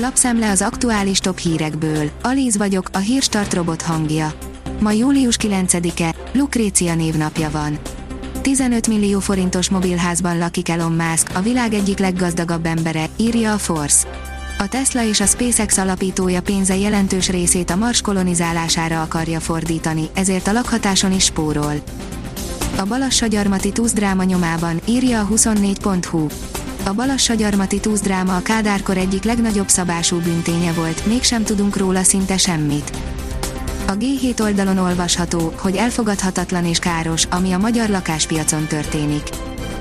Lapszemle az aktuális top hírekből. Alíz vagyok, a hírstart robot hangja. Ma július 9-e, Lukrécia névnapja van. 15 millió forintos mobilházban lakik Elon Musk, a világ egyik leggazdagabb embere, írja a Force. A Tesla és a SpaceX alapítója pénze jelentős részét a Mars kolonizálására akarja fordítani, ezért a lakhatáson is spórol. A Balassa-gyarmati dráma nyomában, írja a 24.hu. A Balassa-gyarmati dráma a Kádárkor egyik legnagyobb szabású bünténye volt, mégsem tudunk róla szinte semmit. A G7 oldalon olvasható, hogy elfogadhatatlan és káros, ami a magyar lakáspiacon történik.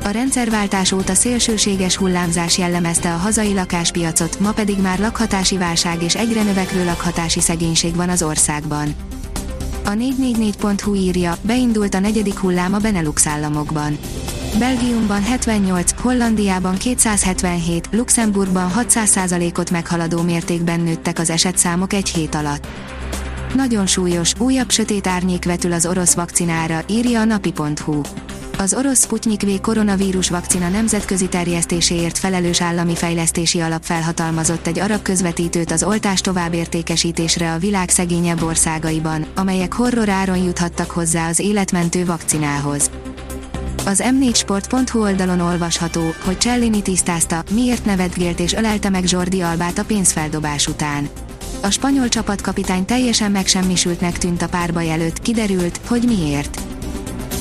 A rendszerváltás óta szélsőséges hullámzás jellemezte a hazai lakáspiacot, ma pedig már lakhatási válság és egyre növekvő lakhatási szegénység van az országban. A 444.hu írja, beindult a negyedik hullám a Benelux államokban. Belgiumban 78, Hollandiában 277, Luxemburgban 600%-ot meghaladó mértékben nőttek az esetszámok egy hét alatt. Nagyon súlyos, újabb sötét árnyék vetül az orosz vakcinára, írja a napi.hu. Az orosz Sputnik V koronavírus vakcina nemzetközi terjesztéséért felelős állami fejlesztési alap felhatalmazott egy arab közvetítőt az oltás továbbértékesítésre a világ szegényebb országaiban, amelyek horror áron juthattak hozzá az életmentő vakcinához. Az m4sport.hu oldalon olvasható, hogy Cellini tisztázta, miért nevetgélt és ölelte meg Jordi Albát a pénzfeldobás után. A spanyol csapatkapitány teljesen megsemmisültnek tűnt a párbaj előtt, kiderült, hogy miért.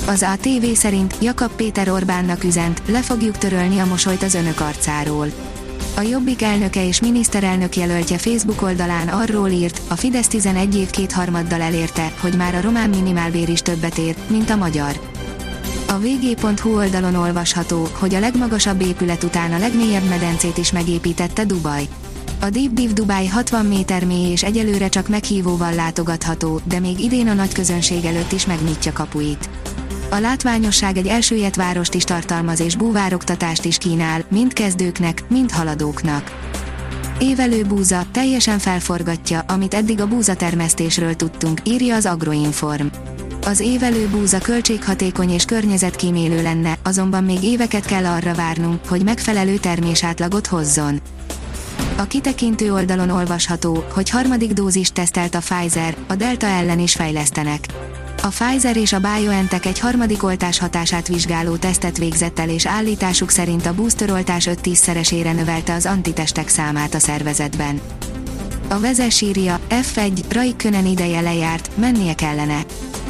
Az ATV szerint Jakab Péter Orbánnak üzent, le fogjuk törölni a mosolyt az önök arcáról. A Jobbik elnöke és miniszterelnök jelöltje Facebook oldalán arról írt, a Fidesz 11 év kétharmaddal elérte, hogy már a román minimálbér is többet ér, mint a magyar. A vg.hu oldalon olvasható, hogy a legmagasabb épület után a legmélyebb medencét is megépítette Dubaj. A Deep Div Dubai 60 méter mély és egyelőre csak meghívóval látogatható, de még idén a nagy közönség előtt is megnyitja kapuit. A látványosság egy elsőjet várost is tartalmaz és búvároktatást is kínál, mind kezdőknek, mind haladóknak. Évelő búza teljesen felforgatja, amit eddig a búzatermesztésről tudtunk, írja az Agroinform. Az évelő búza költséghatékony és környezetkímélő lenne, azonban még éveket kell arra várnunk, hogy megfelelő termésátlagot hozzon. A kitekintő oldalon olvasható, hogy harmadik dózist tesztelt a Pfizer, a Delta ellen is fejlesztenek. A Pfizer és a BioNTech egy harmadik oltás hatását vizsgáló tesztet végzett el és állításuk szerint a boosteroltás 5-10-szeresére növelte az antitestek számát a szervezetben. A vezes írja, F1, Raikkonen ideje lejárt, mennie kellene.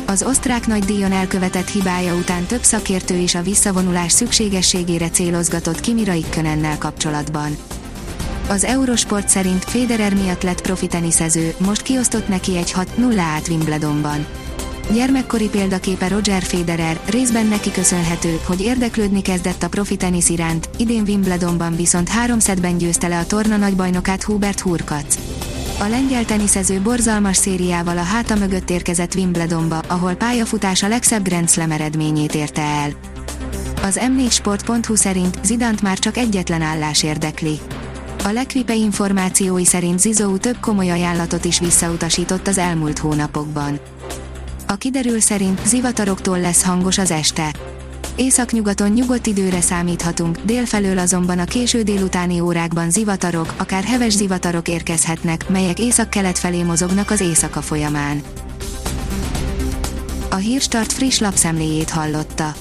Az osztrák nagydíjon elkövetett hibája után több szakértő is a visszavonulás szükségességére célozgatott Kimi Raikkönennel kapcsolatban. Az Eurosport szerint Federer miatt lett profi teniszező, most kiosztott neki egy 6-0 át Wimbledonban. Gyermekkori példaképe Roger Federer, részben neki köszönhető, hogy érdeklődni kezdett a profi tenisz iránt, idén Wimbledonban viszont három szedben győzte le a torna nagybajnokát Hubert Hurkacz. A lengyel teniszező borzalmas szériával a háta mögött érkezett Wimbledonba, ahol pályafutása legszebb Grand Slam eredményét érte el. Az m4sport.hu szerint Zidant már csak egyetlen állás érdekli. A Lekvipe információi szerint Zizou több komoly ajánlatot is visszautasított az elmúlt hónapokban. A kiderül szerint zivataroktól lesz hangos az este. Északnyugaton nyugodt időre számíthatunk, délfelől azonban a késő délutáni órákban zivatarok, akár heves zivatarok érkezhetnek, melyek észak-kelet felé mozognak az éjszaka folyamán. A Hírstart friss lapszemléjét hallotta.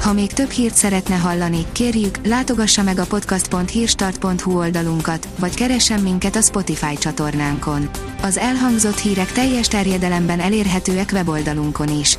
Ha még több hírt szeretne hallani, kérjük, látogassa meg a podcast.hírstart.hu oldalunkat, vagy keressen minket a Spotify csatornánkon. Az elhangzott hírek teljes terjedelemben elérhetőek weboldalunkon is.